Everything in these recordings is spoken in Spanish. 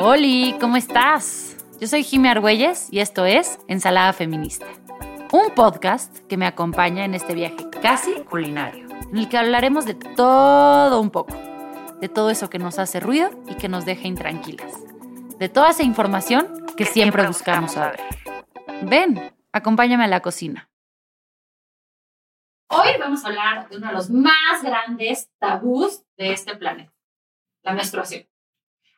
Hola, ¿cómo estás? Yo soy Jimmy Argüelles y esto es Ensalada Feminista, un podcast que me acompaña en este viaje casi culinario, en el que hablaremos de todo un poco, de todo eso que nos hace ruido y que nos deja intranquilas, de toda esa información que siempre buscamos saber. Ven, acompáñame a la cocina. Hoy vamos a hablar de uno de los más grandes tabús de este planeta, la menstruación.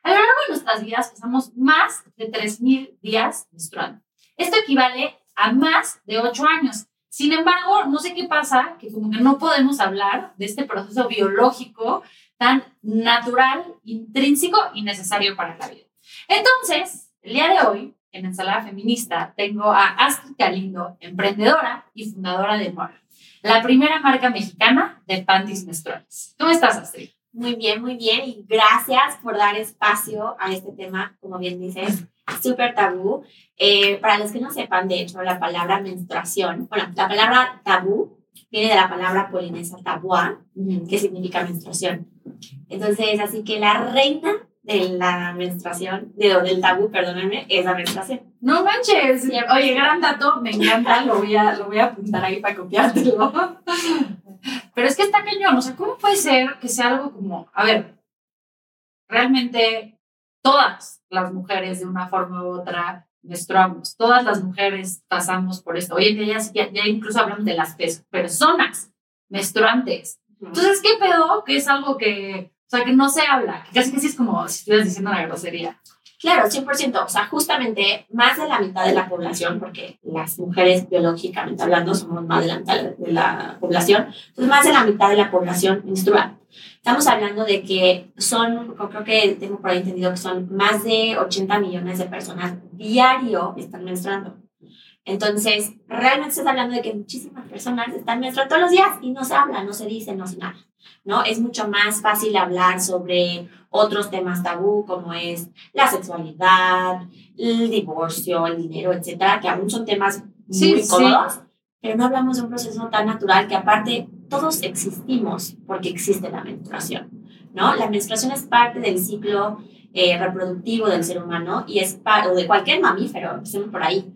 A lo largo de nuestras vidas pasamos más de 3.000 días menstruando. Esto equivale a más de 8 años. Sin embargo, no sé qué pasa, que como que no podemos hablar de este proceso biológico tan natural, intrínseco y necesario para la vida. Entonces, el día de hoy, en Ensalada Feminista, tengo a Astrid Galindo, emprendedora y fundadora de Mora, la primera marca mexicana de panties menstruales. ¿Cómo estás, Astrid? Muy bien, muy bien. Y gracias por dar espacio a este tema, como bien dices, súper tabú. Eh, para los que no sepan, de hecho, la palabra menstruación, bueno, la palabra tabú viene de la palabra polinesa tabua, que significa menstruación. Entonces, así que la reina de la menstruación, de, del tabú, perdónenme, es la menstruación. No manches. Oye, gran dato, me encanta, lo voy a, lo voy a apuntar ahí para copiártelo. Pero es que está cañón, o sea, ¿cómo puede ser que sea algo como, a ver, realmente todas las mujeres de una forma u otra menstruamos, todas las mujeres pasamos por esto. Hoy en día ya, ya incluso hablamos de las personas menstruantes. Entonces, ¿qué pedo? Que es algo que, o sea, que no se habla, que casi casi es como si estuvieras diciendo una grosería. Claro, 100%. O sea, justamente más de la mitad de la población, porque las mujeres biológicamente hablando somos más de la mitad de la población, entonces más de la mitad de la población menstrua. Estamos hablando de que son, creo que tengo por ahí entendido que son más de 80 millones de personas diario están menstruando. Entonces, realmente estás hablando de que muchísimas personas están menstruando todos los días y no se habla, no se dice, no se nada. ¿no? Es mucho más fácil hablar sobre otros temas tabú como es la sexualidad, el divorcio, el dinero, etcétera, que aún son temas muy cómodos, pero no hablamos de un proceso tan natural que aparte todos existimos porque existe la menstruación, ¿no? La menstruación es parte del ciclo eh, reproductivo del ser humano y es o de cualquier mamífero, empecemos por ahí.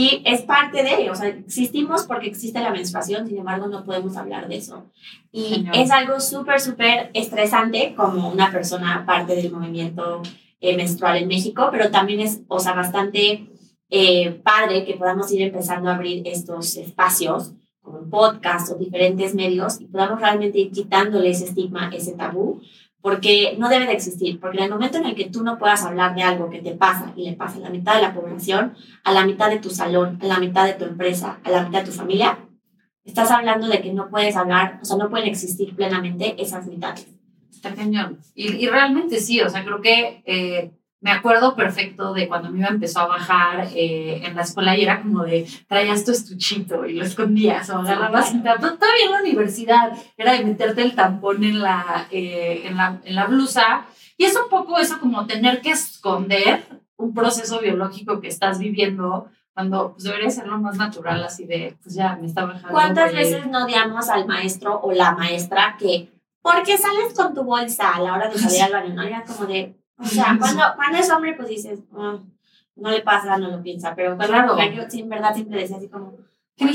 Y es parte de, o sea, existimos porque existe la menstruación, sin embargo no podemos hablar de eso. Y es algo súper, súper estresante como una persona parte del movimiento eh, menstrual en México, pero también es, o sea, bastante eh, padre que podamos ir empezando a abrir estos espacios como podcast o diferentes medios y podamos realmente ir quitándole ese estigma, ese tabú, porque no debe de existir, porque en el momento en el que tú no puedas hablar de algo que te pasa y le pasa a la mitad de la población, a la mitad de tu salón, a la mitad de tu empresa, a la mitad de tu familia, estás hablando de que no puedes hablar, o sea, no pueden existir plenamente esas mitades. Está cañón. Y, y realmente sí, o sea, creo que eh, me acuerdo perfecto de cuando mi mamá empezó a bajar eh, en la escuela y era como de traías tu estuchito y lo escondías o agarrabas todavía en la universidad era de meterte el tampón en la, eh, en la, en la blusa y es un poco eso como tener que esconder un proceso biológico que estás viviendo cuando pues, debería ser lo más natural así de pues ya me está bajando. ¿Cuántas veces no odiamos al maestro o la maestra que ¿por qué sales con tu bolsa a la hora de salir al baño? ¿no? Era como de, o sea, cuando, cuando es hombre, pues dices, oh, no le pasa, no lo piensa. Pero cuando claro. mujer, yo en verdad siempre decía así como, oye,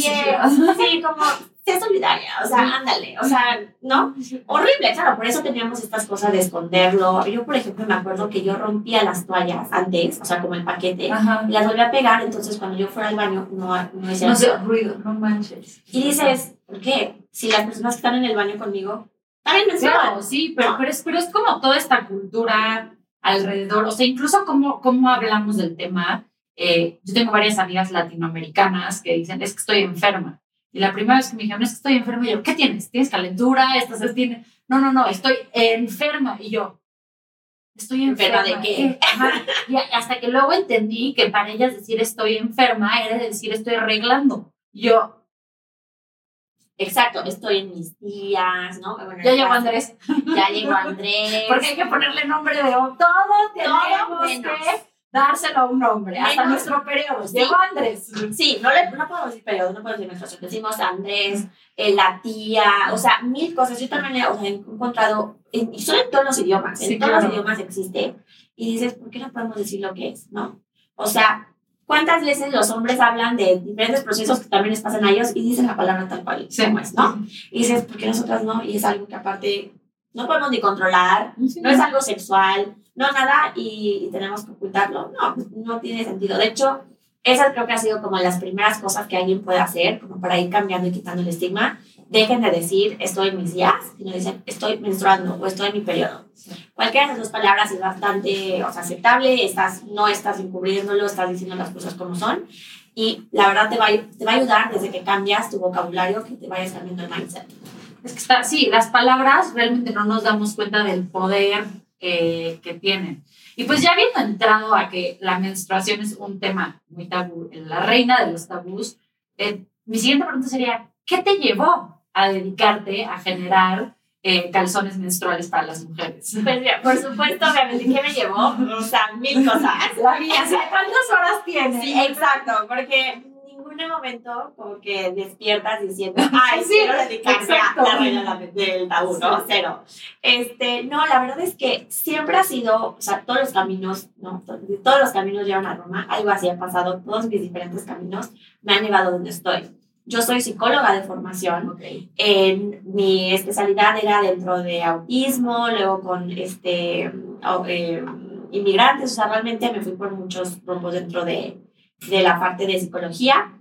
sí, como, sé solidaria, o sea, ándale, o sea, ¿no? Horrible, claro, por eso teníamos estas cosas de esconderlo. Yo, por ejemplo, me acuerdo que yo rompía las toallas antes, o sea, como el paquete, y las volví a pegar, entonces cuando yo fuera al baño no, no hacía no sé, ruido, no manches. Y dices, ¿por qué? Si las personas que están en el baño conmigo también me Claro, sí, pero, pero, es, pero es como toda esta cultura alrededor, o sea, incluso cómo, cómo hablamos del tema. Eh, yo tengo varias amigas latinoamericanas que dicen, es que estoy enferma. Y la primera vez que me dijeron, es que estoy enferma, y yo, ¿qué tienes? ¿Tienes calentura? ¿Estás, tiene? No, no, no, estoy enferma. Y yo, estoy enferma. de qué? Y hasta que luego entendí que para ellas decir estoy enferma era decir estoy arreglando. Yo, Exacto, estoy en mis días, ¿no? ya llegó Andrés. Ya llegó Andrés. Porque hay que ponerle nombre de todo. Tenemos que dárselo a un nombre. hasta nuestro periodo. Llegó Andrés. Sí, no, le, no podemos decir periodo, no podemos decir menstruación. Decimos Andrés, eh, la tía, o sea, mil cosas. Yo también he, he encontrado y son en todos los idiomas, en Sí, todos claro. los idiomas existe, y dices, ¿por qué no podemos decir lo que es? ¿No? O sea, ¿cuántas veces los hombres hablan de diferentes procesos que también les pasan a ellos y dicen la palabra tal cual Sí. como es, ¿no? Y dices, ¿por qué nosotras no? Y es algo que aparte no podemos ni controlar, Sí. no es algo sexual, no nada, y, y tenemos que ocultarlo. No, no tiene sentido. De hecho, esas creo que ha sido como las primeras cosas que alguien puede hacer, como para ir cambiando y quitando el estigma. Dejen de decir estoy en mis días, sino dicen estoy menstruando o estoy en mi periodo. Cualquiera de esas dos palabras es bastante o sea, aceptable, estás, no estás encubriéndolo, estás diciendo las cosas como son. Y la verdad te va, te va a ayudar desde que cambias tu vocabulario, que te vayas cambiando el mindset. Es que está, sí, las palabras realmente no nos damos cuenta del poder eh, que tienen. Y pues ya habiendo entrado a que la menstruación es un tema muy tabú, la reina de los tabús, eh, mi siguiente pregunta sería, ¿qué te llevó a dedicarte a generar eh, calzones menstruales para las mujeres? Pues mira, por supuesto, obviamente, ¿qué me llevó? O sea, mil cosas. La vida, ¿cuántas horas tienes? Sí, exacto, porque ningún momento como que despiertas diciendo, ay, Sí, quiero dedicarme a la reina del tabú, ¿no? Sí. Cero. Este, no, la verdad es que siempre ha sido, o sea, todos los caminos, ¿no? To- Todos los caminos llevan a Roma, algo así ha pasado, todos mis diferentes caminos me han llevado a donde estoy. Yo soy psicóloga de formación, Ok. en mi especialidad era dentro de autismo, luego con este, eh, inmigrantes, o sea, realmente me fui por muchos rumbos dentro de, de la parte de psicología.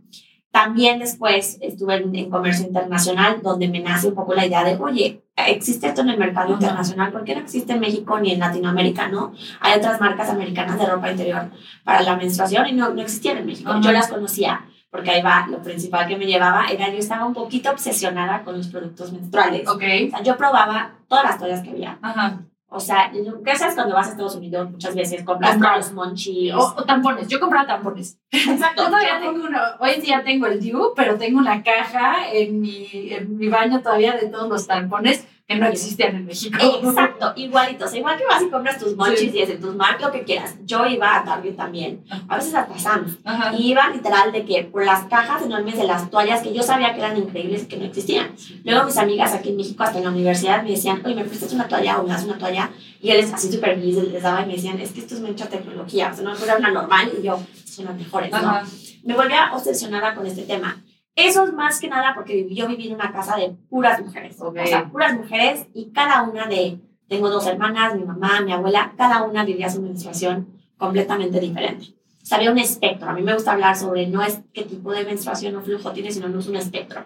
También después estuve en, en comercio internacional, donde me nace un poco la idea de, oye, existe esto en el mercado Ajá. internacional, ¿por qué no existe en México ni en Latinoamérica, no? Hay otras marcas americanas de ropa interior para la menstruación y no, no existían en México. Ajá. Yo las conocía, porque ahí va, lo principal que me llevaba era yo estaba un poquito obsesionada con los productos menstruales. Ok. O sea, yo probaba todas las toallas que había. Ajá. O sea, ¿qué sabes cuando vas a Estados Unidos? Muchas veces compras Comprar. los monchis. O, o tampones. Yo compraba tampones. Exacto. Yo todavía yo- tengo uno, hoy día tengo el DIU, pero tengo una caja en mi, en mi baño todavía de todos los tampones no existían en México. Exacto, igualito. O sea, igual que vas y compras tus monchis Sí. y es en tus marcas, lo que quieras. Yo iba a Target también, a veces hasta Sam's. Ajá. Y iba literal de que por las cajas enormes de las toallas que yo sabía que eran increíbles que no existían. Luego mis amigas aquí en México, hasta en la universidad, me decían, oye, ¿me prestas una toalla o me das una toalla? Y él así súper feliz les daba y me decían, es que esto es mucha tecnología, o sea, no era una normal. Y yo, son las mejores, ¿no? Me volvía obsesionada con este tema. Eso es más que nada porque yo viví en una casa de puras mujeres. O sea, puras mujeres y cada una de, tengo dos hermanas, mi mamá, mi abuela, cada una vivía su menstruación completamente diferente. O sea, había un espectro. A mí me gusta hablar sobre no es qué tipo de menstruación o flujo tiene, sino no es un espectro.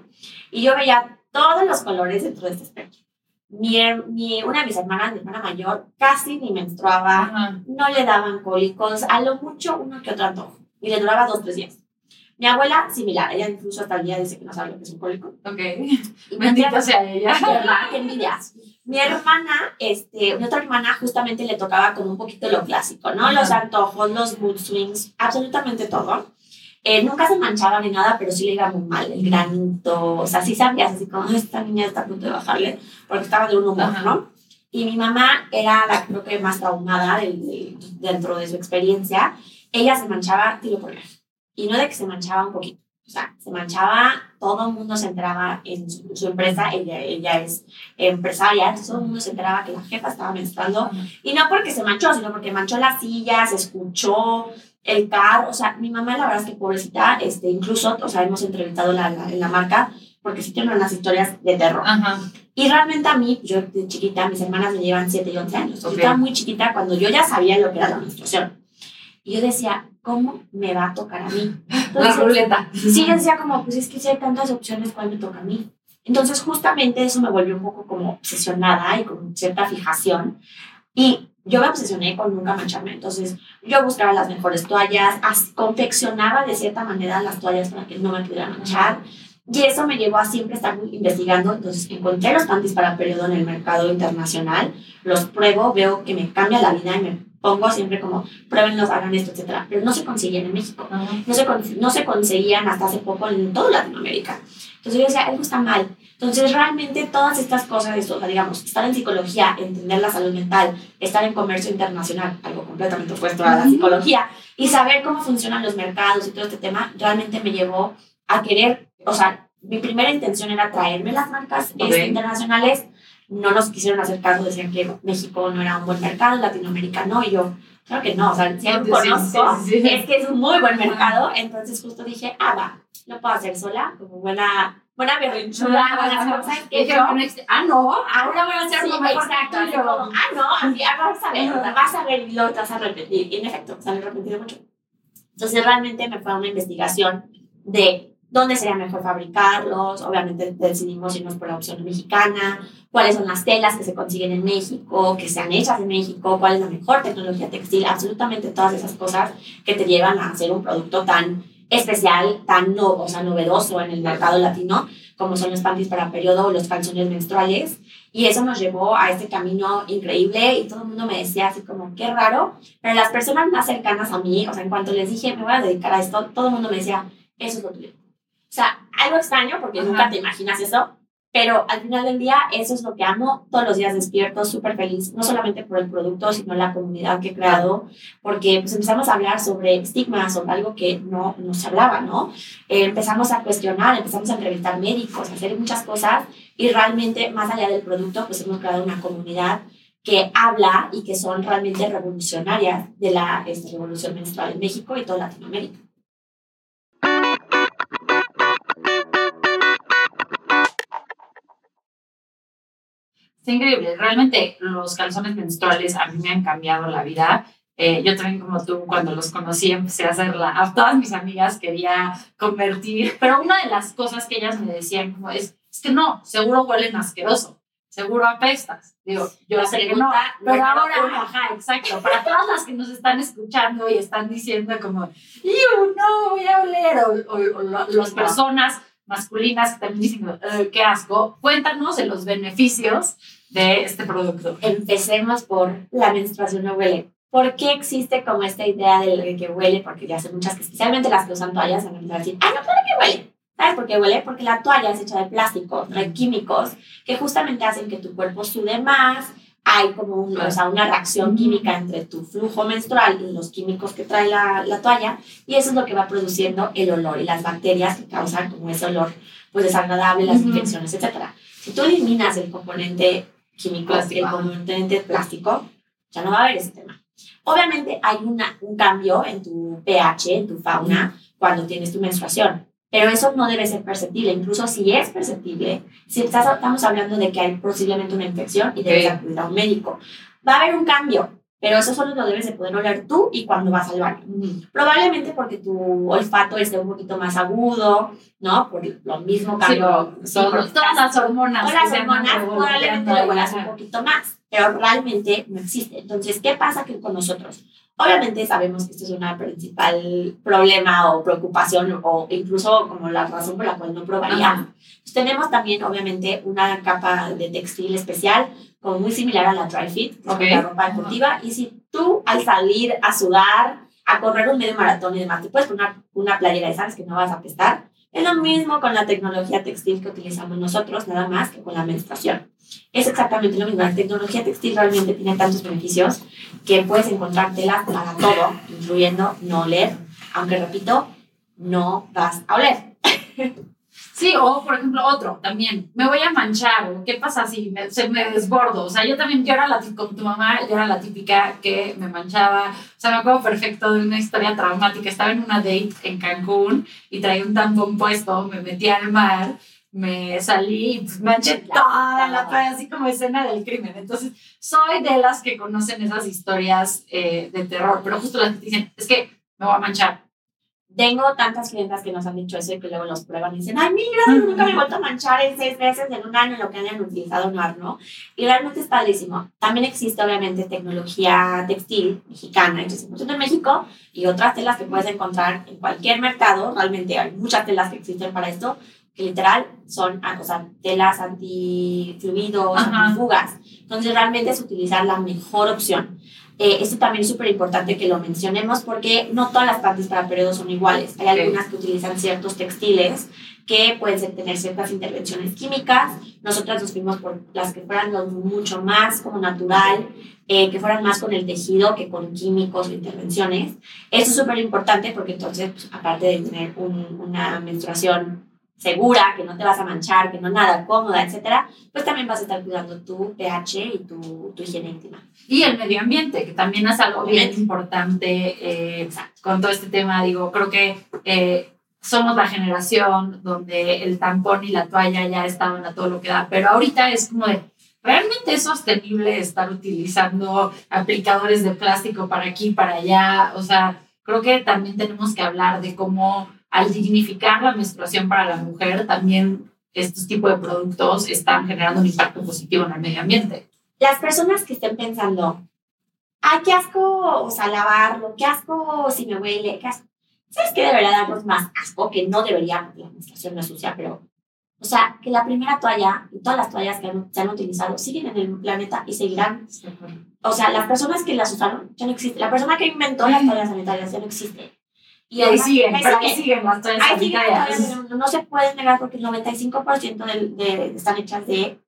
Y yo veía todos los colores dentro de este espectro. Mi, mi, una de mis hermanas, mi hermana mayor, casi ni menstruaba, Ajá. no le daban cólicos, a lo mucho uno que otro antojo, y le duraba dos, tres días. Mi abuela, similar, ella incluso hasta el día dice que no sabe lo que es un cólico. Ok. Y Bendita sea ella. ¿verdad? Qué envidias. Mi hermana, este, mi otra hermana justamente le tocaba como un poquito lo clásico, ¿no? Ajá. Los antojos, los mood swings, absolutamente todo. Eh, nunca se manchaba ni nada, pero sí le iba muy mal, el granito, o sea, sí sabías así como, "Ay, esta niña está a punto de bajarle, porque estaba de un humor, Ajá. ¿no? Y mi mamá era la creo que más traumada del- del- dentro de su experiencia. Ella se manchaba tiro por. Y no de que se manchaba un poquito. O sea, se manchaba, todo el mundo se enteraba en su, su empresa, ella, ella es empresaria, entonces todo el mundo se enteraba que la jefa estaba menstruando. Y no porque se manchó, sino porque manchó las sillas, escuchó el carro. O sea, mi mamá, la verdad es que pobrecita, este, incluso, o sea, hemos entrevistado la, la- en la marca, porque sí tienen unas historias de terror. Ajá. Y realmente a mí, yo de chiquita, mis hermanas me llevan 7 y 11 años. Ok. Yo estaba muy chiquita cuando yo ya sabía lo que era la menstruación. Y yo decía, ¿cómo me va a tocar a mí? La Entonces, ruleta. Sí, yo decía como, pues es que si hay tantas opciones, ¿cuál me toca a mí? Entonces, justamente eso me volvió un poco como obsesionada y con cierta fijación. Y yo me obsesioné con nunca mancharme. Entonces, yo buscaba las mejores toallas, as- confeccionaba de cierta manera las toallas para que no me pudieran manchar. Y eso me llevó a siempre estar investigando. Entonces, encontré los panties para periodo en el mercado internacional, los pruebo, veo que me cambia la vida y me pongo siempre como, pruébenlos, hagan esto, etcétera. Pero no se consiguen en México no se, no se conseguían hasta hace poco en toda Latinoamérica. Entonces yo decía, algo está mal. Entonces realmente todas estas cosas, esto, o sea, digamos, estar en psicología, entender la salud mental, estar en comercio internacional, algo completamente opuesto a la psicología, y saber cómo funcionan los mercados y todo este tema, realmente me llevó a querer, o sea, mi primera intención era traerme las marcas Ok. este, internacionales, no nos quisieron hacer caso, decían que México no era un buen mercado, Latinoamérica no, y yo, claro que no, o sea, si algo conozco, es que es un muy buen mercado, entonces justo dije, ah, va, lo puedo hacer sola, como buena buena berrinchuda, buenas cosas que yo... ah, no, ahora voy a hacer sí, lo mejor exacto, yo, ah, no, ah, vas a ver, vas a ver y te vas a repetir. Y en efecto, se han repetido mucho. Entonces realmente me fue a una investigación de dónde sería mejor fabricarlos, obviamente decidimos irnos por la opción mexicana, cuáles son las telas que se consiguen en México, que sean hechas en México, cuál es la mejor tecnología textil, absolutamente todas esas cosas que te llevan a hacer un producto tan especial, tan no, o sea, novedoso en el mercado latino, como son los panties para periodo o los calzones menstruales. Y eso nos llevó a este camino increíble y todo el mundo me decía así como, qué raro, pero las personas más cercanas a mí, o sea, en cuanto les dije, me voy a dedicar a esto, todo el mundo me decía, eso es lo tuyo. O sea, algo extraño porque nunca te imaginas eso, pero al final del día, eso es lo que amo. Todos los días despierto súper feliz, no solamente por el producto, sino la comunidad que he creado, porque pues empezamos a hablar sobre estigmas, sobre algo que no nos hablaba, ¿no? Eh, empezamos a cuestionar, empezamos a entrevistar médicos, a hacer muchas cosas y realmente, más allá del producto, pues hemos creado una comunidad que habla y que son realmente revolucionarias de la esta revolución menstrual en México y toda Latinoamérica. Es increíble. Realmente los calzones menstruales a mí me han cambiado la vida. Eh, yo también, como tú, cuando los conocí, empecé a hacerla. A todas mis amigas quería convertir, pero una de las cosas que ellas me decían como es, es que no, seguro huelen asqueroso, seguro apestas. Digo, yo sé que no, pero ahora, ajá, exacto, para todas las que nos están escuchando y están diciendo como, no, voy a oler, o, o, o las personas masculinas que también dicen, qué asco, cuéntanos de los beneficios de este producto? Empecemos por la menstruación no huele. ¿Por qué existe como esta idea de que huele? Porque ya son muchas que, especialmente las que usan toallas, van a empezar a decir, ah, no, claro que huele. ¿Sabes por qué huele? Porque la toalla es hecha de plástico, hay químicos que justamente hacen que tu cuerpo sude más, hay como un, o sea, una reacción química entre tu flujo menstrual y los químicos que trae la, la, toalla, y eso es lo que va produciendo el olor y las bacterias que causan como ese olor pues desagradable, las infecciones, etc. Si tú eliminas el componente químico, plástico. el componente plástico, ya no va a haber ese tema. Obviamente hay una, un cambio en tu pH, en tu fauna, cuando tienes tu menstruación, pero eso no debe ser perceptible. Incluso si es perceptible, si estás, estamos hablando de que hay posiblemente una infección y debes acudir a un médico, va a haber un cambio. Pero eso solo lo debes de poder oler tú y cuando vas al baño. Probablemente porque tu olfato esté un poquito más agudo, ¿no? Por lo mismo cambio. Sí, son todas las hormonas. Todas las hormonas probablemente lo huelas un poquito más, pero realmente no existe. Entonces, ¿qué pasa con nosotros? Obviamente sabemos que esto es una principal problema o preocupación o incluso como la razón por la cual no probaríamos. Pues tenemos también obviamente una capa de textil especial como muy similar a la dry fit, la ropa deportiva. Y si tú al salir a sudar, a correr un medio maratón y demás, te puedes poner una playera de sabes que no vas a apestar, es lo mismo con la tecnología textil que utilizamos nosotros, nada más que con la menstruación. Es exactamente lo mismo. La tecnología textil realmente tiene tantos beneficios que puedes encontrar telas para todo, incluyendo no oler, aunque repito, no vas a oler. Sí, o por ejemplo otro también, me voy a manchar, o qué pasa si me, se me desbordo, o sea, yo también, yo era la con tu mamá, yo era la típica que me manchaba, o sea, me acuerdo perfecto de una historia traumática, estaba en una date en Cancún y traía un tampón puesto, me metí al mar, me salí y pues, manché toda la toalla, así como escena del crimen, entonces soy de las que conocen esas historias eh, de terror, pero justo las que dicen, es que me voy a manchar, tengo tantas clientas que nos han dicho eso y que luego los prueban y dicen, ay, mira, nunca me he vuelto a manchar en seis meses, en un año, en lo que hayan utilizado NOAR, ¿no? Y realmente es padrísimo. También existe, obviamente, tecnología textil mexicana, hecha en México, y otras telas que puedes encontrar en cualquier mercado. Realmente hay muchas telas que existen para esto, que literal son ah, o sea, telas antifluidos, antifugas. Entonces, realmente es utilizar la mejor opción. Eh, esto también es súper importante que lo mencionemos porque no todas las partes para periodos son iguales. Hay algunas que utilizan ciertos textiles que pueden tener ciertas intervenciones químicas. Nosotras nos fuimos por las que fueran mucho más como natural, eh, que fueran más con el tejido que con químicos o intervenciones. Esto es súper importante porque entonces, pues, aparte de tener una menstruación segura, que no te vas a manchar, que no nada, cómoda, etcétera, pues también vas a estar cuidando tu pH y tu, tu higiene íntima. Y el medio ambiente, que también es algo bien importante eh, con todo este tema. Digo, creo que eh, somos la generación donde el tampón y la toalla ya estaban a todo lo que da, pero ahorita es como de, ¿realmente es sostenible estar utilizando aplicadores de plástico para aquí, para allá? O sea, creo que también tenemos que hablar de cómo al dignificar la menstruación para la mujer, también estos tipos de productos están generando un impacto positivo en el medio ambiente. Las personas que estén pensando, ay, qué asco, o sea, lavarlo, qué asco si me huele, qué asco. ¿Sabes qué debería darnos más asco? Que no debería, porque la menstruación no es sucia, pero, o sea, que la primera toalla y todas las toallas que se han utilizado siguen en el planeta y seguirán. O sea, las personas que las usaron ya no existen. La persona que inventó las toallas sanitarias ya no existe. Y ahí siguen, pero ahí siguen las toallas sanitarias. no, se puede negar porque el 95% de, de, están hechas de,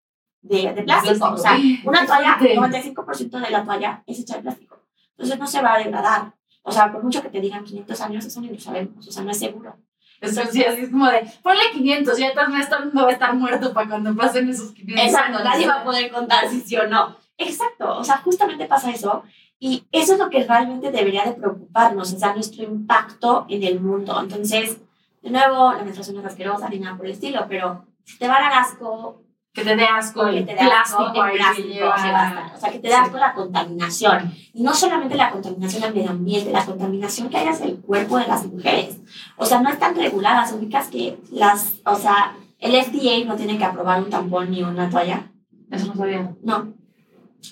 de, de plástico. O sea, una toalla, el 95% de la toalla es hecha de plástico. Entonces no se va a degradar. O sea, por mucho que te digan 500 años, eso ni lo sabemos. O sea, no es seguro. Eso sí, así es como de, ponle 500, ya el mundo va a estar muerto para cuando pasen esos 500. Exacto, nadie va a poder contar si sí o no. Exacto, o sea, justamente pasa eso. Y eso es lo que realmente debería de preocuparnos, o sea, nuestro impacto en el mundo. Entonces, de nuevo, la menstruación es asquerosa ni nada por el estilo, pero si te va a dar asco, que te dé asco que te dé asco el plástico, o sea, que te dé asco la contaminación. Y no solamente la contaminación al medio ambiente, la contaminación que hay hacia el cuerpo de las mujeres. O sea, no están reguladas, ubicas que las, o sea, el FDA no tiene que aprobar un tampón ni una toalla. Eso no sabía. No,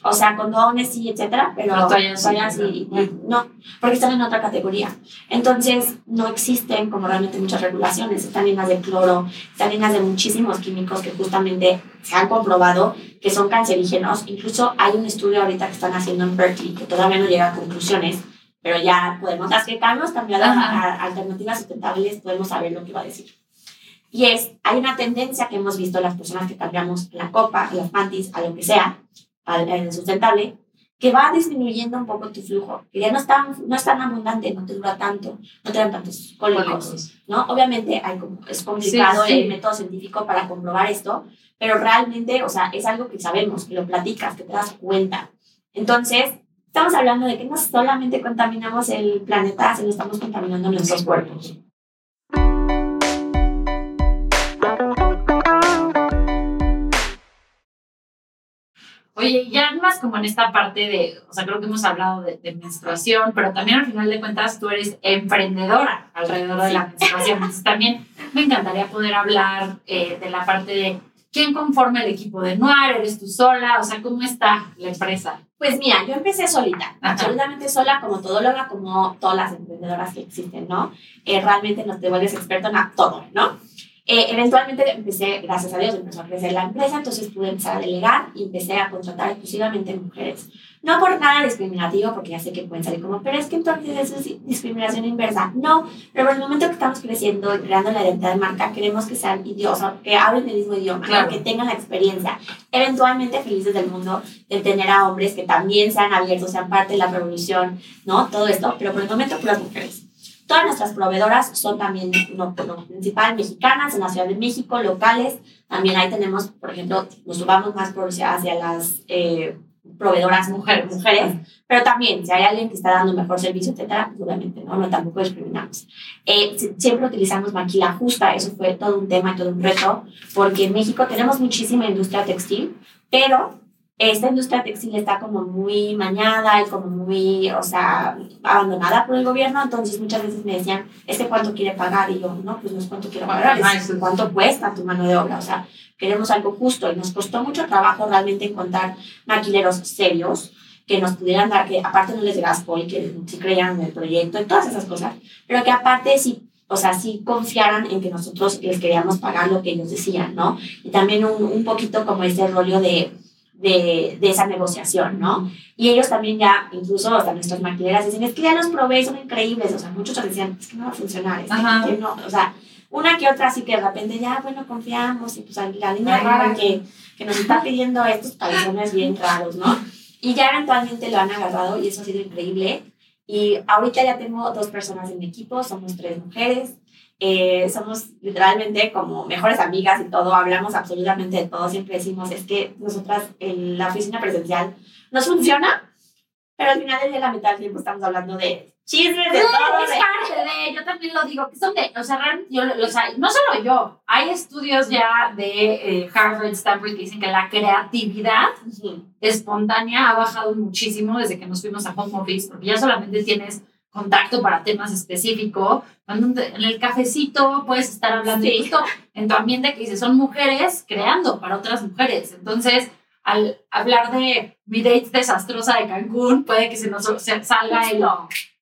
o sea, condones sí, etcétera, pero no, toallas sí, no, porque están en otra categoría. Entonces, no existen como realmente muchas regulaciones, están llenas de cloro, están llenas de muchísimos químicos que justamente se han comprobado que son cancerígenos. Incluso hay un estudio ahorita que están haciendo en Berkeley que todavía no llega a conclusiones, pero ya podemos acercarnos, cambiar a alternativas sustentables, podemos saber lo que va a decir. Y es, hay una tendencia que hemos visto las personas que cambiamos la copa, las panties, a lo que sea, al, sustentable, que va disminuyendo un poco tu flujo, que ya no es tan, no es tan abundante, no te dura tanto, no te dan tantos cólicos, ¿no? Obviamente hay como, es complicado el método científico para comprobar esto, pero realmente, o sea, es algo que sabemos, que lo platicas, que te das cuenta. Entonces, estamos hablando de que no solamente contaminamos el planeta, sino estamos contaminando nuestros cuerpos. Oye, ya más como en esta parte de, o sea, creo que hemos hablado de, menstruación, pero también al final de cuentas tú eres emprendedora alrededor de la menstruación. Entonces también me encantaría poder hablar eh, de la parte de quién conforma el equipo de Noir, eres tú sola, o sea, ¿cómo está la empresa? Pues mira, yo empecé solita, absolutamente sola, como todóloga, como todas las emprendedoras que existen, ¿no? Eh, realmente no te vuelves experto en todo, ¿no? Eh, eventualmente empecé, gracias a Dios, empezó a crecer la empresa, entonces pude empezar a delegar y empecé a contratar exclusivamente mujeres. No por nada discriminativo, porque ya sé que pueden salir como, pero es que entonces eso es discriminación inversa. No, pero en el momento que estamos creciendo y creando la identidad de marca, queremos que sean idiomas, que hablen el mismo idioma, que tengan la experiencia. Eventualmente felices del mundo de tener a hombres que también sean abiertos, sean parte de la revolución, ¿no? Todo esto, pero por el momento puras mujeres. Todas nuestras proveedoras son también, no, no, principal, mexicanas, en la Ciudad de México, locales. También ahí tenemos, por ejemplo, nos vamos más por hacia las eh, proveedoras mujeres, mujeres, pero también si hay alguien que está dando mejor servicio, etcétera, pues obviamente no, no tampoco discriminamos. Eh, siempre utilizamos maquila justa, eso fue todo un tema y todo un reto, porque en México tenemos muchísima industria textil, pero esta industria textil está como muy mañada y como muy, o sea, abandonada por el gobierno, entonces muchas veces me decían, ¿este cuánto quiere pagar? Y yo, no, pues no es cuánto quiero pagar, es cuánto cuesta tu mano de obra, o sea, queremos algo justo y nos costó mucho trabajo realmente encontrar maquileros serios que nos pudieran dar, que aparte no les gasto y que sí creían en el proyecto y todas esas cosas, pero que aparte sí o sea, sí confiaran en que nosotros les queríamos pagar lo que ellos decían, ¿no? Y también un, un poquito como ese rollo de, de, de, esa negociación, ¿no? Y ellos también ya, incluso hasta nuestras maquineras, dicen, es que ya los probé, son increíbles, o sea, muchos decían, es que no va a funcionar, es que, no, o sea, una que otra así que de repente ya, bueno, confiamos, y pues la línea rara que, que nos está pidiendo estos calzones bien raros, ¿no? Y ya eventualmente lo han agarrado y eso ha sido increíble. Y ahorita ya tengo dos personas en mi equipo, somos tres mujeres. Eh, somos literalmente como mejores amigas y todo, hablamos absolutamente de todo, siempre decimos, es que nosotras en la oficina presencial nos funciona, pero al final día, la mitad del tiempo estamos hablando de chismes, de No, todo. es de- parte de, yo también lo digo, que son de, o sea, yo, o sea, no solo yo, hay estudios ya de eh, Harvard, Stanford que dicen que la creatividad Ujú. espontánea ha bajado muchísimo desde que nos fuimos a home office, porque ya solamente tienes contacto para temas específicos. En el cafecito puedes estar hablando Sí. justo en tu ambiente que dices, son mujeres creando para otras mujeres. Entonces, al hablar de mi date desastrosa de Cancún, puede que se nos salga el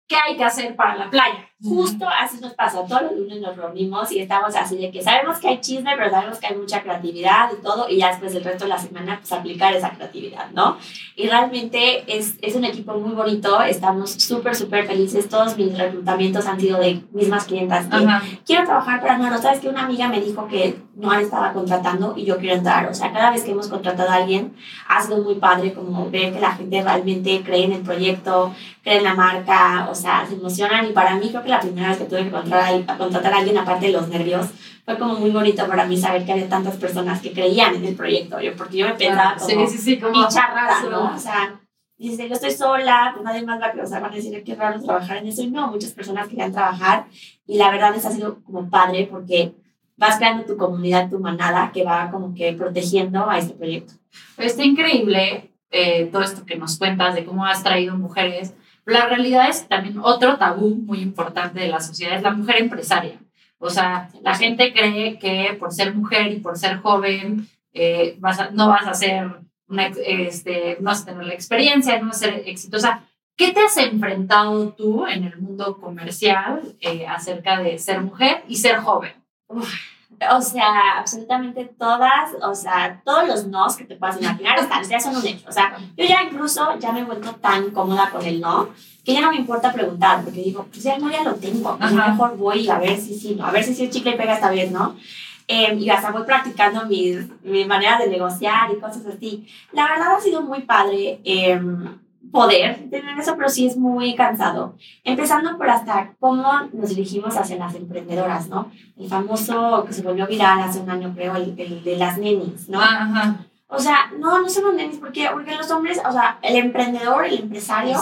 qué hay que hacer para la playa. Justo así nos pasa. Todos los lunes nos reunimos y estamos así de que sabemos que hay chisme, pero sabemos que hay mucha creatividad y todo, y ya después el resto de la semana, pues aplicar esa creatividad, ¿no? Y realmente es, es un equipo muy bonito, estamos súper, súper felices. Todos mis reclutamientos han sido de mismas clientas que Ajá. quiero trabajar para Naro. Sabes que una amiga me dijo que Noar estaba contratando y yo quiero entrar. O sea, cada vez que hemos contratado a alguien, ha sido muy padre como ver que la gente realmente cree en el proyecto, cree en la marca, o sea, se emocionan. Y para mí, creo que la primera vez que tuve que contratar a, contratar a alguien, aparte de los nervios, fue como muy bonito para mí saber que había tantas personas que creían en el proyecto. Yo, porque yo me pensaba como Sí, sí, sí, como rara. ¿no? O sea, dice, yo estoy sola, pues nadie más va a, sea, van a decir, qué raro trabajar en eso. Y no, muchas personas querían trabajar. Y la verdad es ha sido como padre porque vas creando tu comunidad, tu manada, que va como que protegiendo a este proyecto. Está increíble eh, todo esto que nos cuentas de cómo has traído mujeres. La realidad es también otro tabú muy importante de la sociedad es la mujer empresaria. O sea, la gente cree que por ser mujer y por ser joven eh, vas a- no vas a ser una, este, no vas a tener la experiencia, no vas a ser exitosa. ¿Qué te has enfrentado tú en el mundo comercial eh, acerca de ser mujer y ser joven? O sea, absolutamente todas, o sea, todos los nos que te puedas imaginar están, ya son un hecho. O sea, yo ya incluso ya me he vuelto tan cómoda con el no que ya no me importa preguntar, porque digo, pues ya no, ya lo tengo, pues mejor voy a ver si sí, no, a ver si sí es chicle y pega esta vez, ¿no? Eh, y hasta voy practicando mis, mi manera de negociar y cosas así. La verdad ha sido muy padre eh, poder tener eso, pero sí es muy cansado. Empezando por hasta cómo nos dirigimos hacia las emprendedoras, ¿no? El famoso que se volvió viral hace un año, creo, el, el de las nenis, ¿no? Ajá. O sea, no, no somos nenis, porque, porque los hombres, o sea, el emprendedor, el empresario,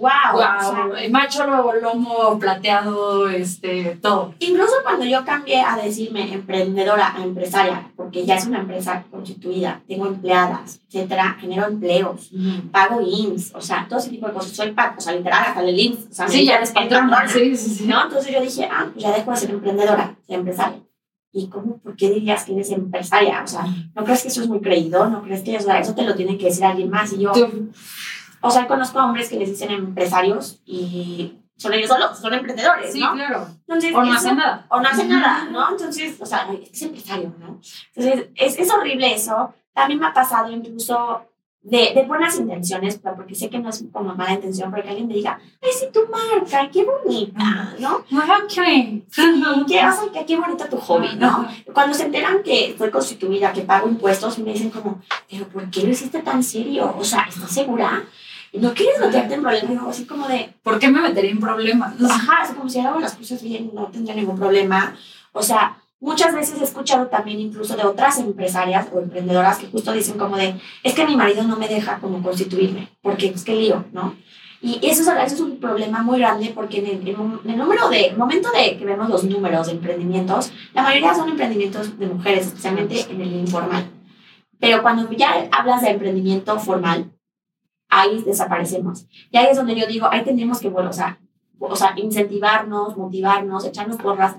wow. o sea, Wow, macho lomo plateado, este, todo. incluso cuando yo cambié a decirme emprendedora a empresaria, porque ya es una empresa constituida, tengo empleadas, etcétera, genero empleos, pago IMSS, o sea, todo ese tipo de cosas. Soy pago, o sea, literal, hasta el IMSS. O sea, Sí, ya eres patrona. Sí, sí, sí. ¿no? Entonces yo dije, ah, pues ya dejo de ser emprendedora, ser empresaria. ¿Y cómo, por qué dirías que eres empresaria? O sea, ¿no crees que eso es muy creído? ¿No crees que o sea, eso te lo tiene que decir alguien más? Y yo, Tú- o sea, conozco a hombres que les dicen empresarios y son ellos solos, son emprendedores, Sí, no? claro. Entonces, O no hacen nada. o no hace Ujú. nada, ¿no? Entonces, o sea, es empresario, ¿no? Entonces, es, es horrible eso. También me ha pasado incluso de, de buenas intenciones, pero porque sé que no es como mala intención, pero que alguien me diga, ay, sí, tu marca, qué bonita, ¿no? Ok. Sí, qué, sea, que qué bonito tu hobby, ¿no? Cuando se enteran que estoy constituida, que pago impuestos, me dicen como, pero ¿por qué lo hiciste tan serio? O sea, ¿estás segura? ¿No quieres meterte en problemas? Yo así como de, ¿Por qué me metería en problemas? Ajá, es como si hago las cosas bien, no tendría ningún problema. O sea, muchas veces he escuchado también incluso de otras empresarias o emprendedoras que justo dicen como de, es que mi marido no me deja como constituirme, porque es que lío, ¿no? Y eso, es- eso es un problema muy grande porque en el, en el número de, el momento de que vemos los números de emprendimientos, la mayoría son emprendimientos de mujeres, especialmente en el informal. Pero cuando ya hablas de emprendimiento formal, ahí desaparecemos. Y ahí es donde yo digo, ahí tendríamos que, bueno, o sea, o sea, incentivarnos, motivarnos, echarnos porras,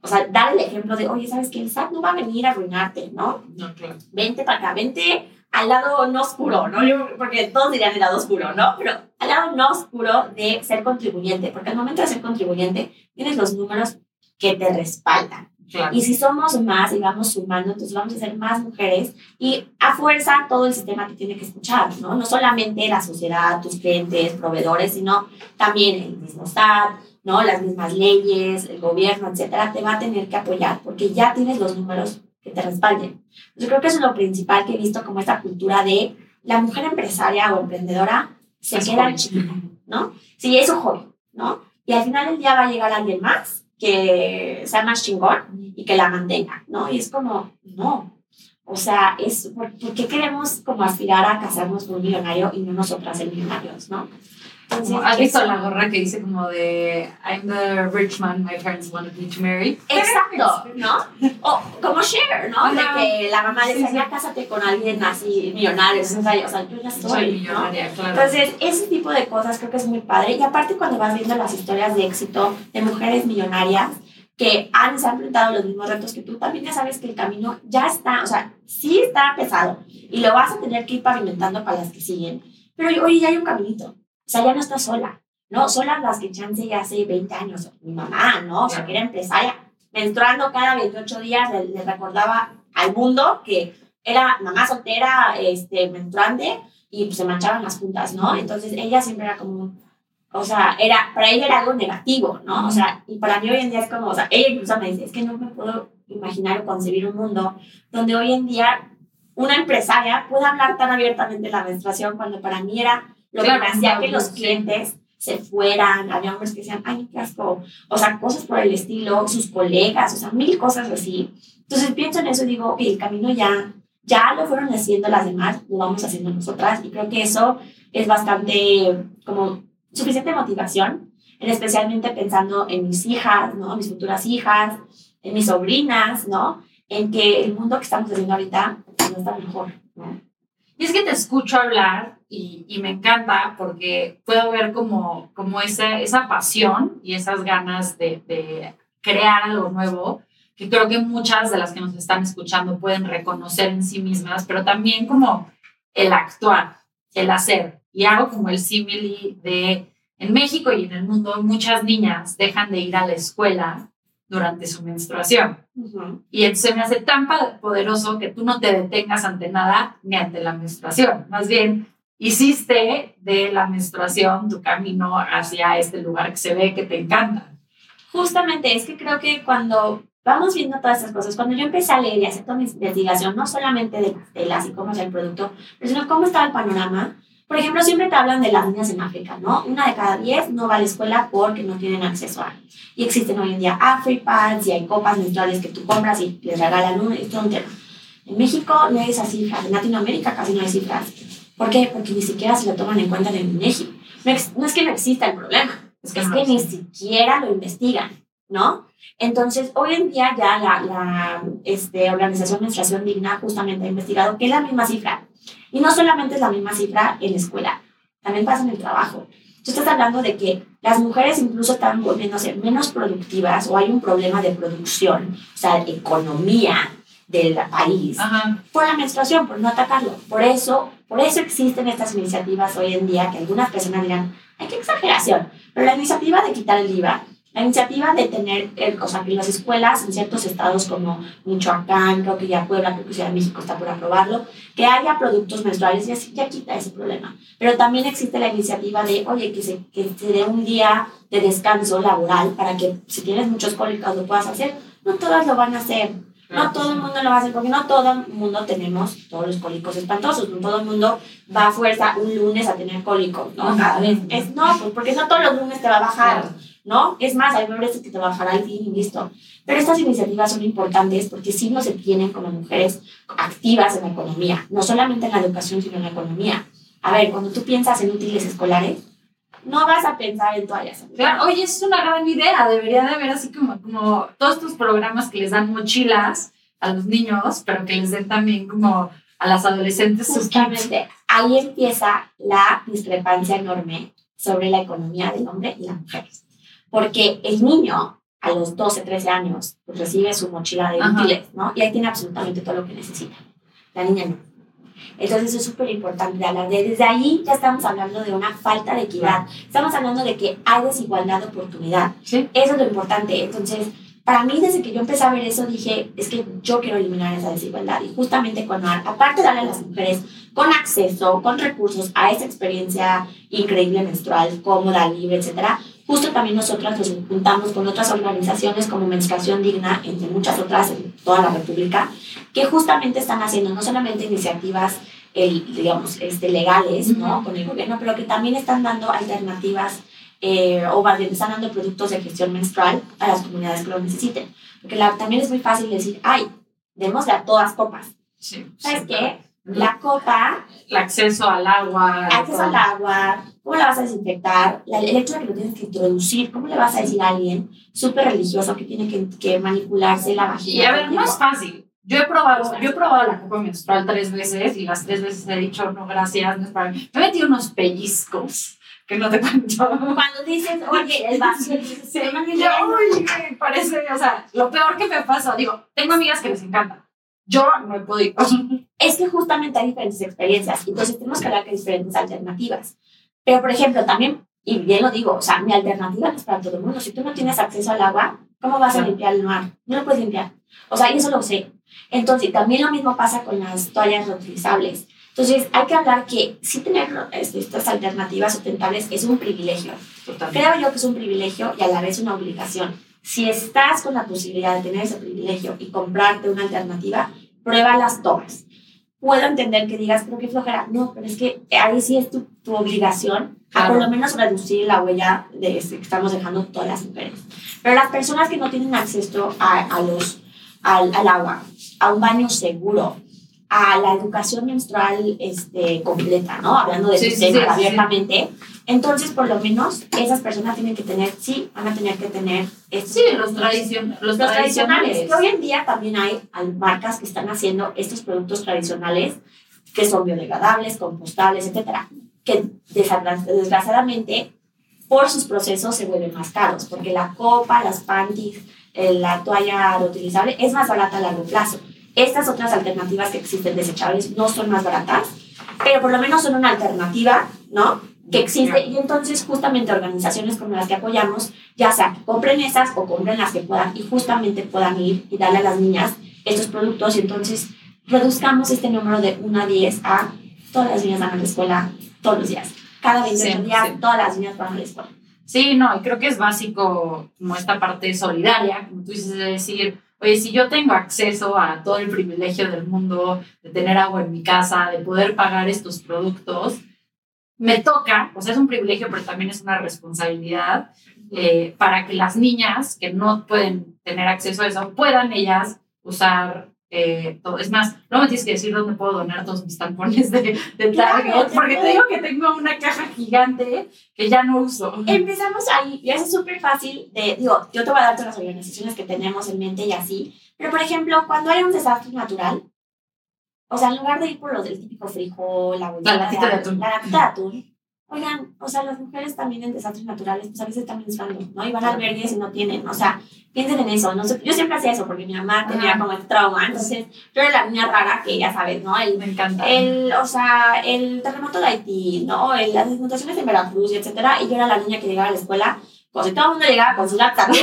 o sea, dar el ejemplo de, oye, ¿sabes qué? El SAT no va a venir a arruinarte, ¿no? No, claro. Vente para acá, vente al lado no oscuro, ¿no? Yo, porque todos dirían el lado oscuro, ¿no? Pero al lado no oscuro de ser contribuyente, porque al momento de ser contribuyente tienes los números que te respaldan. Claro. Y si somos más y vamos sumando, entonces vamos a ser más mujeres y a fuerza todo el sistema te tiene que escuchar, ¿no? No solamente la sociedad, tus clientes, proveedores, sino también el mismo SAT, ¿no? Las mismas leyes, el gobierno, etcétera, te va a tener que apoyar porque ya tienes los números que te respalden. Yo creo que eso es lo principal que he visto como esta cultura de la mujer empresaria o emprendedora se Es queda hobby. chiquita, ¿no? Sí, es un hobby, ¿no? Y al final del día va a llegar alguien más que sea más chingón y que la mantenga, ¿no? Y es como, no. O sea, es, ¿por, ¿por qué queremos como aspirar a casarnos con un millonario y no nosotras ser millonarios, ¿no? ¿Has visto la gorra que dice como de I'm the rich man my parents wanted me to marry? Exacto, ¿no? O como Cher, ¿no? De que la mamá le decía, cásate con alguien así millonario. O sea, yo ya soy, soy millonaria, claro. Entonces, ese tipo de cosas creo que es muy padre. Y aparte, cuando vas viendo las historias de éxito de mujeres millonarias, que han, se han enfrentado los mismos retos que tú, también ya sabes que el camino ya está, o sea, sí está pesado y lo vas a tener que ir pavimentando para las que siguen, pero oye, ya hay un caminito, o sea, ya no estás sola, ¿no? Solas las que chance ya hace 20 años, mi mamá, ¿no? O sea, que era empresaria, menstruando cada 28 días, le, recordaba al mundo que era mamá soltera, este, menstruante, y pues, se manchaban las puntas, ¿no? Entonces ella siempre era como, o sea, era, para ella era algo negativo, ¿no? O sea, y para mí hoy en día es como, o sea, ella incluso me dice, es que no me puedo imaginar o concebir un mundo donde hoy en día una empresaria pueda hablar tan abiertamente de la menstruación cuando para mí era lo que me hacía que los clientes se fueran, había hombres que decían, ay, qué asco, o sea, cosas por el estilo, sus colegas, o sea, mil cosas así. Entonces pienso en eso y digo, el camino ya, ya lo fueron haciendo las demás, lo vamos haciendo nosotras, y creo que eso es bastante como suficiente motivación, especialmente pensando en mis hijas, ¿no? Mis futuras hijas, en mis sobrinas, ¿no? En que el mundo que estamos haciendo ahorita no está mejor, ¿no? Y es que te escucho hablar y, y me encanta porque puedo ver como, como esa, esa pasión y esas ganas de, de crear algo nuevo que creo que muchas de las que nos están escuchando pueden reconocer en sí mismas, pero también como el actuar, el hacer, y hago como el símil de en México y en el mundo muchas niñas dejan de ir a la escuela durante su menstruación. Y entonces me hace tan poderoso que tú no te detengas ante nada ni ante la menstruación. Más bien, hiciste de la menstruación tu camino hacia este lugar que se ve que te encanta. Justamente, es que creo que cuando vamos viendo todas estas cosas, cuando yo empecé a leer y hacer toda mi investigación, no solamente de las y cómo es el producto, sino cómo estaba el panorama, por ejemplo, siempre te hablan de las niñas en África, ¿no? Una de cada diez no va a la escuela porque no tienen acceso a. Y existen hoy en día AfriPads y hay copas menstruales que tú compras y les regalan uno, y todo un tema. En México no hay esas cifras, en Latinoamérica casi no hay cifras. ¿Por qué? Porque ni siquiera se lo toman en cuenta en el INEGI. No, es que no exista el problema, es que, es que ni siquiera lo investigan, ¿no? Entonces, hoy en día ya la, la este, Organización Menstruación Digna justamente ha investigado que es la misma cifra y no solamente es la misma cifra en la escuela, también pasa en el trabajo. Tú estás hablando de que las mujeres incluso están volviéndose menos productivas o hay un problema de producción, o sea, de economía del país por la menstruación, por no atacarlo. Por eso, por eso existen estas iniciativas hoy en día que algunas personas dirán, ay, qué exageración, pero la iniciativa de quitar el IVA la iniciativa de tener, el, o sea, que las escuelas en ciertos estados como Michoacán, creo que ya Puebla, creo que Ciudad de México está por aprobarlo, que haya productos menstruales y así ya quita ese problema. Pero también existe la iniciativa de, oye, que se, que se dé un día de descanso laboral para que si tienes muchos cólicos lo puedas hacer. No todas lo van a hacer. No todo el mundo lo va a hacer porque no todo el mundo tenemos todos los cólicos espantosos. No todo el mundo va a fuerza un lunes a tener cólicos, ¿no? Cada vez. Es, no, pues porque no todos los lunes te va a bajar. ¿no? Es más, hay hombres que te bajará el fin y listo. Pero estas iniciativas son importantes porque sí nos tienen como mujeres activas en la economía, no solamente en la educación, sino en la economía. A ver, cuando tú piensas en útiles escolares, no vas a pensar en toallas. Claro, oye, es una gran idea. Debería de haber así como, como todos estos programas que les dan mochilas a los niños, pero que les den también como a las adolescentes Justamente, ahí empieza la discrepancia enorme sobre la economía del hombre y la mujer. Porque el niño a los 12, 13 años pues, recibe su mochila de útiles, ¿no? Y ahí tiene absolutamente todo lo que necesita. La niña no. Entonces es súper importante hablar de, desde ahí ya estamos hablando de una falta de equidad. Estamos hablando de que hay desigualdad de oportunidad. Eso es lo importante. Entonces, para mí, desde que yo empecé a ver eso, dije, es que yo quiero eliminar esa desigualdad. Y justamente con, aparte de darle a las mujeres con acceso, con recursos a esa experiencia increíble menstrual, cómoda, libre, etcétera, Justo también nosotras nos juntamos con otras organizaciones como Menstruación Digna, entre muchas otras en toda la República, que justamente están haciendo no solamente iniciativas, el, digamos, este, legales, ¿no? Con el gobierno, pero que también están dando alternativas eh, o más bien están dando productos de gestión menstrual a las comunidades que lo necesiten. Porque la, también es muy fácil decir, ay, démosle a todas copas. Sí, ¿Sabes sí, qué? claro. La copa, El acceso al agua. acceso al agua, ¿cómo la vas a desinfectar? La- el hecho de que lo tienes que introducir, ¿cómo le vas a decir a alguien súper religioso que tiene que, que manipularse la vagina? Y a ver, no es fácil. Yo he probado, yo he probado la copa menstrual tres veces y las tres veces he dicho no gracias, no es para mí. Me he metido unos pellizcos que no te cuento. Cuando dices, oye, el vacío, dices, Sí, "Se me yo, uy, me parece, o sea, lo peor que me pasa, digo, tengo amigas que les encanta. Yo no he podido. es que justamente hay diferentes experiencias, entonces tenemos que hablar de diferentes alternativas. Pero, por ejemplo, también, y bien lo digo, o sea, mi alternativa es para todo el mundo. Si tú no tienes acceso al agua, ¿cómo vas a limpiar el mar? No lo puedes limpiar. O sea, y eso lo sé. Entonces, también lo mismo pasa con las toallas reutilizables. Entonces, hay que hablar que sí tener este, estas alternativas sustentables es un privilegio. Totalmente. Creo yo que es un privilegio y a la vez una obligación. Si estás con la posibilidad de tener ese privilegio y comprarte una alternativa, prueba las tomas. Puedo entender que digas, pero qué flojera. No, pero es que ahí sí es tu, tu obligación a Claro. por lo menos reducir la huella de este que estamos dejando todas las mujeres. Pero las personas que no tienen acceso a, a los, al, al agua, a un baño seguro, a la educación menstrual este, completa, ¿no? Hablando de Sí, este sí, tema sí. abiertamente. Entonces, por lo menos, esas personas tienen que tener, sí, van a tener que tener estos Sí, los, tradicion los, los tradicionales. tradicionales. Que hoy en día también hay hay marcas que están haciendo estos productos tradicionales que son biodegradables, compostables, etcétera, que desgra- desgraciadamente por sus procesos se vuelven más caros, porque la copa, las panties, la toalla reutilizable es más barata a largo plazo. Estas otras alternativas que existen desechables no son más baratas, pero por lo menos son una alternativa, ¿no? Que existe y entonces justamente organizaciones como las que apoyamos, ya sea que compren esas o compren las que puedan y justamente puedan ir y darle a las niñas estos productos y entonces reduzcamos este número de 1 a 10 a todas las niñas van a la escuela todos los días. Cada 28 Sí, días sí. todas las niñas van a la escuela. Sí, no, y creo que es básico como esta parte solidaria, como tú dices, de decir, oye, si yo tengo acceso a todo el privilegio del mundo, de tener agua en mi casa, de poder pagar estos productos, me toca, o sea, es un privilegio, pero también es una responsabilidad eh, para que las niñas que no pueden tener acceso a eso, puedan ellas usar eh, todo. Es más, no me tienes que decir dónde puedo donar todos mis tampones de, de Target, Claro, porque te digo que tengo una caja gigante que ya no uso. Empezamos ahí y es súper fácil de, digo, yo te voy a dar todas las organizaciones que tenemos en mente y así, pero por ejemplo, cuando hay un desastre natural, o sea, en lugar de ir por lo del típico frijol, la bolita latita de atún. la de atún, oigan, o sea, las mujeres también en desastres naturales, pues a veces están menstruando, ¿no? Y van al albergues y no tienen, o sea, piensen en eso, no sé, yo siempre hacía eso porque mi mamá tenía Ajá. como este trauma, entonces yo era la niña rara que ya sabes, ¿no? El, Me encanta. el, o sea, el terremoto de Haití, ¿no? El- las inundaciones de Veracruz y etcétera. Y yo era la niña que llegaba a la escuela, si todo el mundo llegaba con su laptop. Y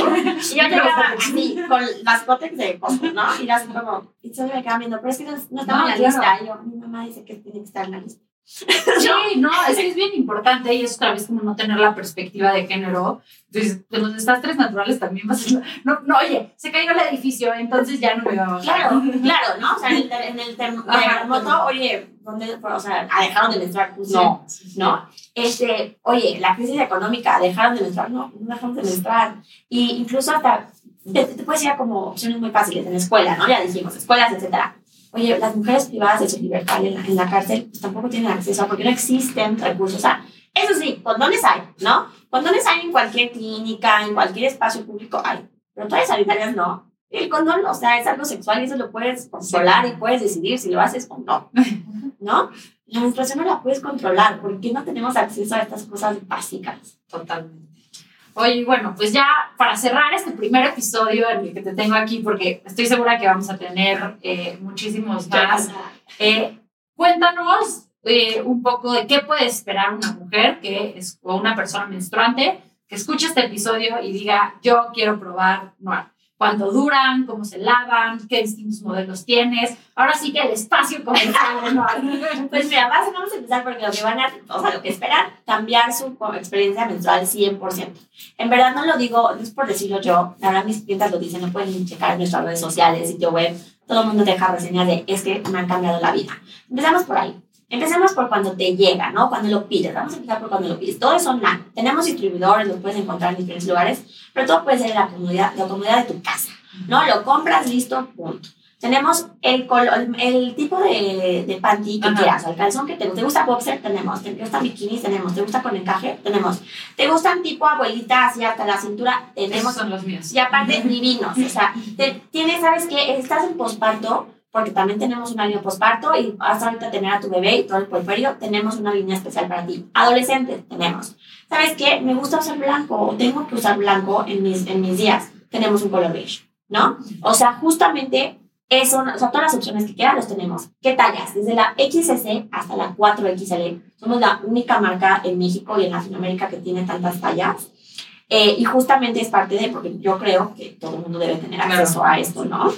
yo llegaba así, con las cótex de Costco, ¿no? Y así como, y solo me quedaban viendo, pero es que no, no estaba No, en la lista. Y yo, mi mamá dice que tiene que estar en la lista. Sí, no, es que es bien importante y es otra vez como no tener la perspectiva de género. Entonces, de los desastres naturales también vas a... No, no, oye, se cayó el edificio, entonces ya no me va a bajar. Claro, claro, ¿no? O sea, en el, ter- en el term- Ajá. terremoto, oye, ¿dónde, o sea, dejaron de menstruar? Pues No, ¿no? Este, oye, la crisis económica, dejaron de menstruar, no, no dejamos de menstruar. Y incluso hasta, te, te puedes ir a como opciones muy fáciles en la escuela, ¿no? Ya dijimos, escuelas, etcétera. Oye, las mujeres privadas de su libertad en la, en la cárcel pues, tampoco tienen acceso porque no existen recursos. O sea, eso sí, condones hay, ¿no? Condones hay en cualquier clínica, en cualquier espacio público hay, pero todas sanitarias no. El condón, o sea, es algo sexual y eso lo puedes controlar y puedes decidir si lo haces o no, ¿no? La menstruación no la puedes controlar. ¿Por qué no tenemos acceso a estas cosas básicas? Totalmente. Oye, bueno, pues ya para cerrar este primer episodio en el que te tengo aquí, porque estoy segura que vamos a tener eh, muchísimos más, eh, cuéntanos eh, un poco de qué puede esperar una mujer que es, o una persona menstruante que escuche este episodio y diga, yo quiero probar Noir. ¿Cuánto duran? ¿Cómo se lavan? ¿Qué distintos modelos tienes? Ahora sí que el espacio comercial Noir. Pues mira, vamos a empezar porque lo que van a, o sea, lo que esperan, cambiar su experiencia menstrual 100%. En verdad no lo digo, no es por decirlo yo, verdad mis clientes lo dicen, lo pueden checar nuestras redes sociales, sitio web, todo el mundo deja reseñas de, es que me han cambiado la vida. Empezamos por ahí. Empecemos por cuando te llega, ¿no? Cuando lo pides. Vamos a empezar por cuando lo pides. Todo es online. Tenemos distribuidores, los puedes encontrar en diferentes lugares, pero todo puede ser en la comodidad, la comodidad de tu casa, ¿no? Lo compras, listo, punto. Tenemos el, el tipo de, de panty que quieras, el calzón que te gusta. ¿Te gusta boxer? Tenemos. ¿Te gusta bikinis? Tenemos. ¿Te gusta con encaje? Tenemos. ¿Te gustan tipo abuelita así hasta la cintura? Tenemos. Esos son los míos. Y aparte, divinos. O sea, tienes, ¿sabes qué? Estás en posparto, porque también tenemos una línea posparto y hasta ahorita tener a tu bebé y todo el puerperio, tenemos una línea especial para ti. Adolescentes, tenemos. ¿Sabes qué? Me gusta usar blanco o tengo que usar blanco en mis, en mis días. Tenemos un color beige, ¿no? O sea, justamente eso, o sea, todas las opciones que quieran los tenemos. ¿Qué tallas? Desde la XS hasta la 4XL. Somos la única marca en México y en Latinoamérica que tiene tantas tallas. Eh, y justamente es parte de, porque yo creo que todo el mundo debe tener acceso a esto, ¿no?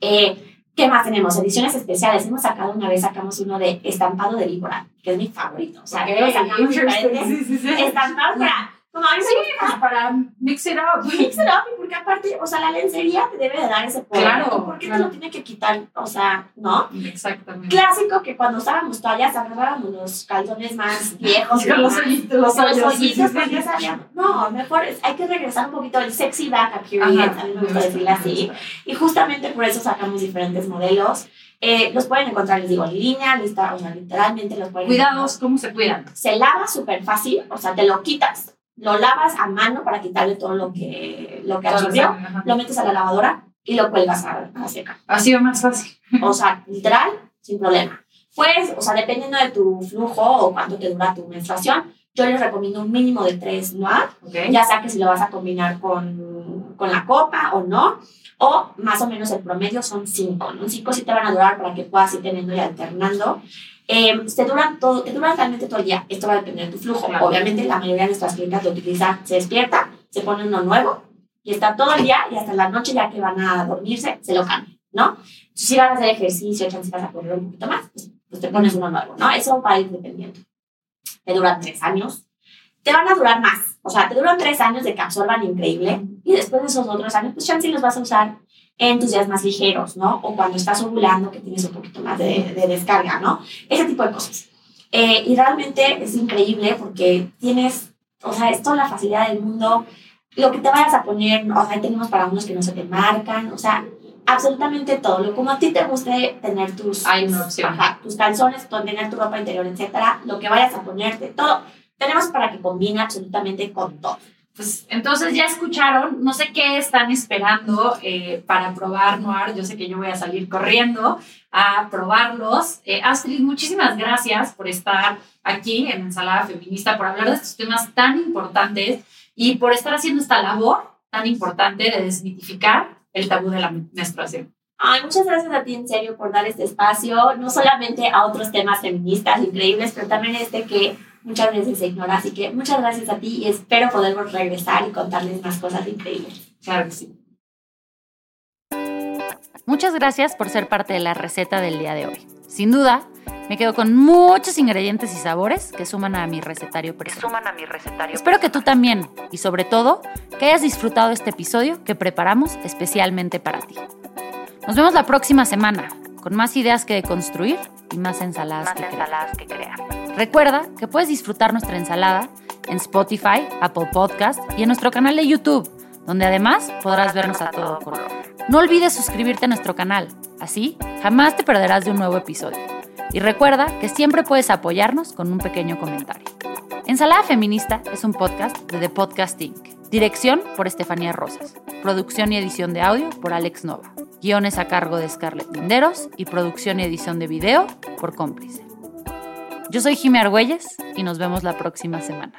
Eh, ¿Qué más tenemos? Ediciones especiales. Hemos sacado una vez, sacamos uno de estampado de víbora, que es mi favorito. O sea, okay. sacamos sí, sí, sí. estampado para como sí, pues para mix it up. Mix it up, porque aparte, o sea, la lencería te debe de dar ese poder. Claro. ¿Por qué te lo tiene que quitar? O sea, ¿no? Exactamente. Clásico que cuando usábamos toallas agarrábamos los calzones más viejos. Con los hoyitos. Los, los hoyitos, porque sabían. No, mejor es, hay que regresar un poquito el sexy back a period, a mí me gusta decirlo así. Y justamente por eso sacamos diferentes modelos. Eh, los pueden encontrar, les digo, en línea, lista, o sea, literalmente los pueden Cuidados, ¿cómo se cuidan? Se lava súper fácil, o sea, te lo quitas lo lavas a mano para quitarle todo lo que, lo que absorbió, lo metes a la lavadora y lo cuelgas a, a secar. Así o más fácil. O sea, literal, sin problema. Pues, o sea, dependiendo de tu flujo o cuánto te dura tu menstruación, yo les recomiendo un mínimo de tres noir, ya sea que si lo vas a combinar con, con la copa o no, o más o menos el promedio son cinco, ¿no? Cinco sí te van a durar para que puedas ir teniendo y alternando. Eh, te, duran todo, te duran realmente todo el día. Esto va a depender de tu flujo. Obviamente, la mayoría de nuestras clientes lo utilizan, se despierta, se pone uno nuevo y está todo el día y hasta la noche, ya que van a dormirse, se lo cambian, ¿no? Si vas a hacer ejercicio, si vas a correr un poquito más, pues, pues, te pones uno nuevo, ¿no? Eso va a ir dependiendo. Te duran tres años. Te van a durar más. O sea, te duran tres años de que absorban increíble y después de esos otros años, pues chance los vas a usar en tus días más ligeros, ¿no? O cuando estás ovulando, que tienes un poquito más de, de descarga, ¿no? Ese tipo de cosas. Eh, y realmente es increíble porque tienes, o sea, es toda la facilidad del mundo. Lo que te vayas a poner, o sea, tenemos para unos que no se te marcan, o sea, absolutamente todo. Lo como a ti te guste tener tus, Ay, no, tus calzones, tener tu ropa interior, etcétera, lo que vayas a ponerte, todo. Tenemos para que combine absolutamente con todo. Pues entonces ya escucharon, no sé qué están esperando eh, para probar Noir. Yo sé que yo voy a salir corriendo a probarlos. Eh, Astrid, muchísimas gracias por estar aquí en Ensalada Feminista, por hablar de estos temas tan importantes y por estar haciendo esta labor tan importante de desmitificar el tabú de la menstruación. Ay, muchas gracias a ti, en serio, por dar este espacio, no solamente a otros temas feministas increíbles, pero también este que muchas veces se ignora. Así que muchas gracias a ti y espero poder regresar y contarles más cosas increíbles. Claro que sí. Muchas gracias por ser parte de la receta del día de hoy. Sin duda, me quedo con muchos ingredientes y sabores que suman a mi recetario personal. Suman a mi recetario. Espero que tú también y sobre todo que hayas disfrutado este episodio que preparamos especialmente para ti. Nos vemos la próxima semana con más ideas que deconstruir y más ensaladas, que, ensaladas que crear. Recuerda que puedes disfrutar nuestra ensalada en Spotify, Apple Podcast y en nuestro canal de YouTube, donde además podrás vernos a todo color. No olvides suscribirte a nuestro canal, así jamás te perderás de un nuevo episodio. Y recuerda que siempre puedes apoyarnos con un pequeño comentario. Ensalada Feminista es un podcast de The Podcast Inc. Dirección por Estefanía Rosas. Producción y edición de audio por Alex Nova. Guiones a cargo de Scarlett Linderos y producción y edición de video por Cómplice. Yo soy Jimmy Argüelles y nos vemos la próxima semana.